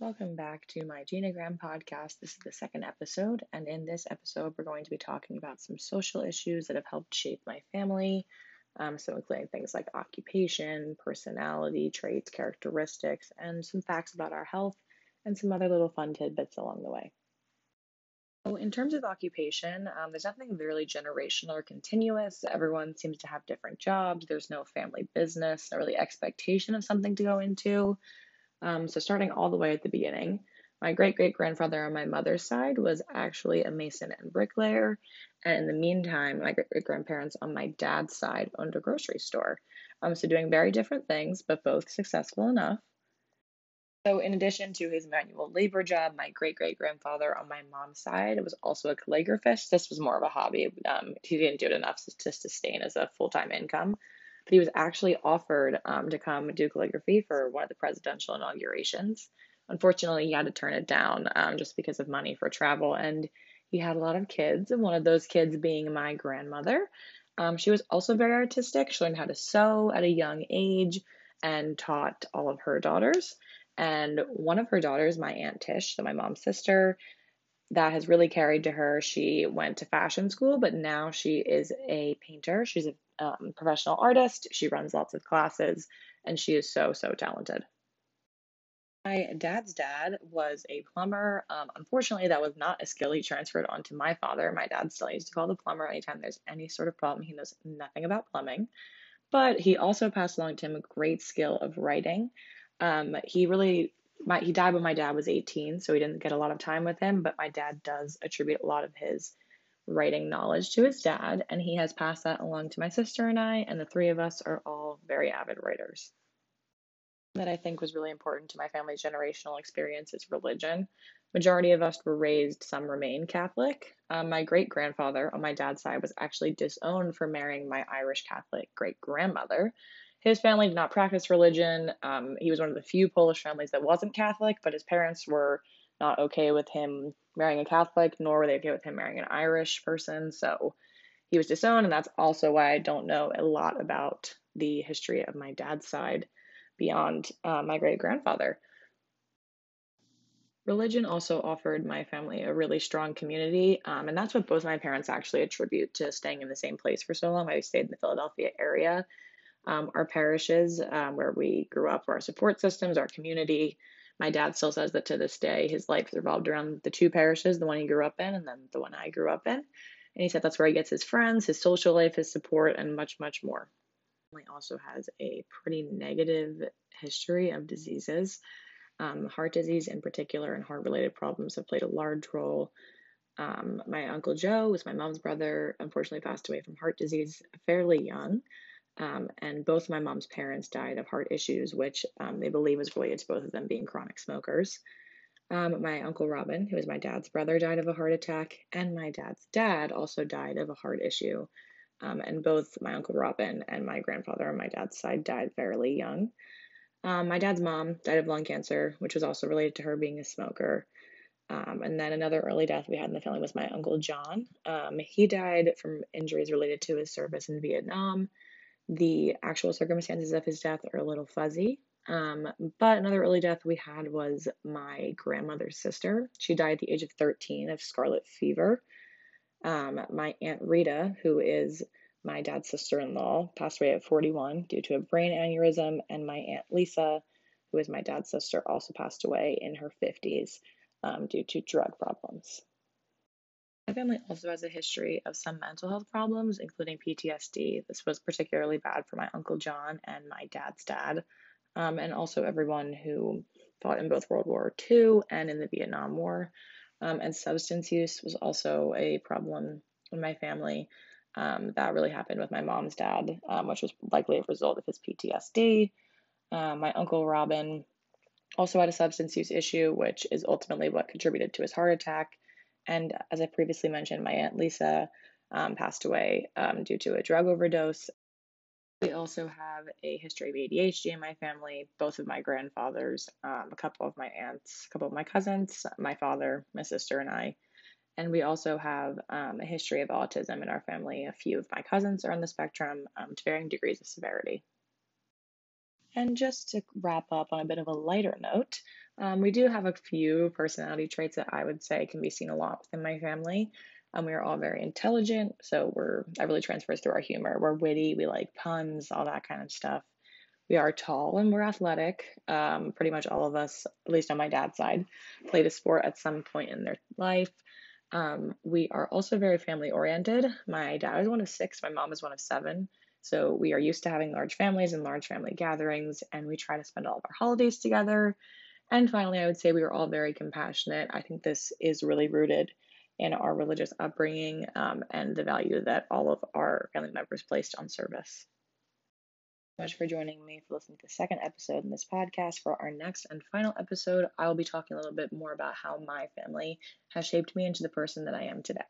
Welcome back to my Genogram podcast. This is the second episode, and in this episode, we're going to be talking about some social issues that have helped shape my family. Um, so, including things like occupation, personality traits, characteristics, and some facts about our health, and some other little fun tidbits along the way. So, in terms of occupation, um, there's nothing really generational or continuous. Everyone seems to have different jobs. There's no family business, no really expectation of something to go into. Um, so, starting all the way at the beginning, my great great grandfather on my mother's side was actually a mason and bricklayer. And in the meantime, my great great grandparents on my dad's side owned a grocery store. Um, so, doing very different things, but both successful enough. So, in addition to his manual labor job, my great great grandfather on my mom's side was also a calligraphist. This was more of a hobby. Um, he didn't do it enough to sustain as a full time income he was actually offered um, to come do calligraphy for one of the presidential inaugurations. Unfortunately, he had to turn it down um, just because of money for travel, and he had a lot of kids, and one of those kids being my grandmother. Um, she was also very artistic. She learned how to sew at a young age and taught all of her daughters. And one of her daughters, my Aunt Tish, so my mom's sister, that has really carried to her. She went to fashion school, but now she is a painter. She's a um, professional artist. She runs lots of classes, and she is so, so talented. My dad's dad was a plumber. Um, unfortunately, that was not a skill he transferred onto my father. My dad still needs to call the plumber anytime there's any sort of problem. He knows nothing about plumbing. But he also passed along to him a great skill of writing. Um, he really my he died when my dad was 18, so he didn't get a lot of time with him, but my dad does attribute a lot of his writing knowledge to his dad, and he has passed that along to my sister and I, and the three of us are all very avid writers. That I think was really important to my family's generational experience is religion. Majority of us were raised, some remain Catholic. Um, my great grandfather on my dad's side was actually disowned for marrying my Irish Catholic great grandmother, his family did not practice religion. Um, he was one of the few Polish families that wasn't Catholic, but his parents were not okay with him marrying a Catholic, nor were they okay with him marrying an Irish person. So he was disowned, and that's also why I don't know a lot about the history of my dad's side beyond uh, my great grandfather. Religion also offered my family a really strong community, um, and that's what both my parents actually attribute to staying in the same place for so long. I stayed in the Philadelphia area um, our parishes um, where we grew up, our support systems, our community. My dad still says that to this day, his life revolved around the two parishes, the one he grew up in and then the one I grew up in. And he said that's where he gets his friends, his social life, his support, and much, much more. He also has a pretty negative history of diseases. Um, heart disease, in particular, and heart related problems have played a large role. Um, my uncle Joe was my mom's brother, unfortunately passed away from heart disease fairly young. Um, and both my mom's parents died of heart issues, which um, they believe was related to both of them being chronic smokers. Um, my uncle Robin, who is my dad's brother, died of a heart attack, and my dad's dad also died of a heart issue. Um, and both my uncle Robin and my grandfather on my dad's side died fairly young. Um, my dad's mom died of lung cancer, which was also related to her being a smoker. Um, and then another early death we had in the family was my uncle John. he died from injuries related to his service in Vietnam. The actual circumstances of his death are a little fuzzy. Um, but another early death we had was my grandmother's sister. She died at the age of 13 of scarlet fever. Um, my Aunt Rita, who is my dad's sister in law, passed away at 41 due to a brain aneurysm. And my Aunt Lisa, who is my dad's sister, also passed away in her 50s um, due to drug problems. My family also has a history of some mental health problems, including PTSD. This was particularly bad for my Uncle John and my dad's dad, um, and also everyone who fought in both World War II and in the Vietnam War. Um, and substance use was also a problem in my family. Um, that really happened with my mom's dad, um, which was likely a result of his PTSD. Uh, my uncle Robin also had a substance use issue, which is ultimately what contributed to his heart attack. And as I previously mentioned, my Aunt Lisa um, passed away um, due to a drug overdose. We also have a history of ADHD in my family, both of my grandfathers, um, a couple of my aunts, a couple of my cousins, my father, my sister, and I. And we also have um, a history of autism in our family. A few of my cousins are on the spectrum um, to varying degrees of severity. And just to wrap up on a bit of a lighter note, Um, we do have a few personality traits that I would say can be seen a lot within my family. Um, we are all very intelligent, so we're that really transfers through our humor. We're witty, we like puns, all that kind of stuff. We are tall and we're athletic. Um, pretty much all of us, at least on my dad's side, played a sport at some point in their life. Um, we are also very family oriented. My dad is one of six, my mom is one of seven. So we are used to having large families and large family gatherings, and we try to spend all of our holidays together. And finally, I would say we are all very compassionate. I think this is really rooted in our religious upbringing um, and the value that all of our family members placed on service. much for joining me for listening to the second episode in this podcast. For our next and final episode, I will be talking a little bit more about how my family has shaped me into the person that I am today.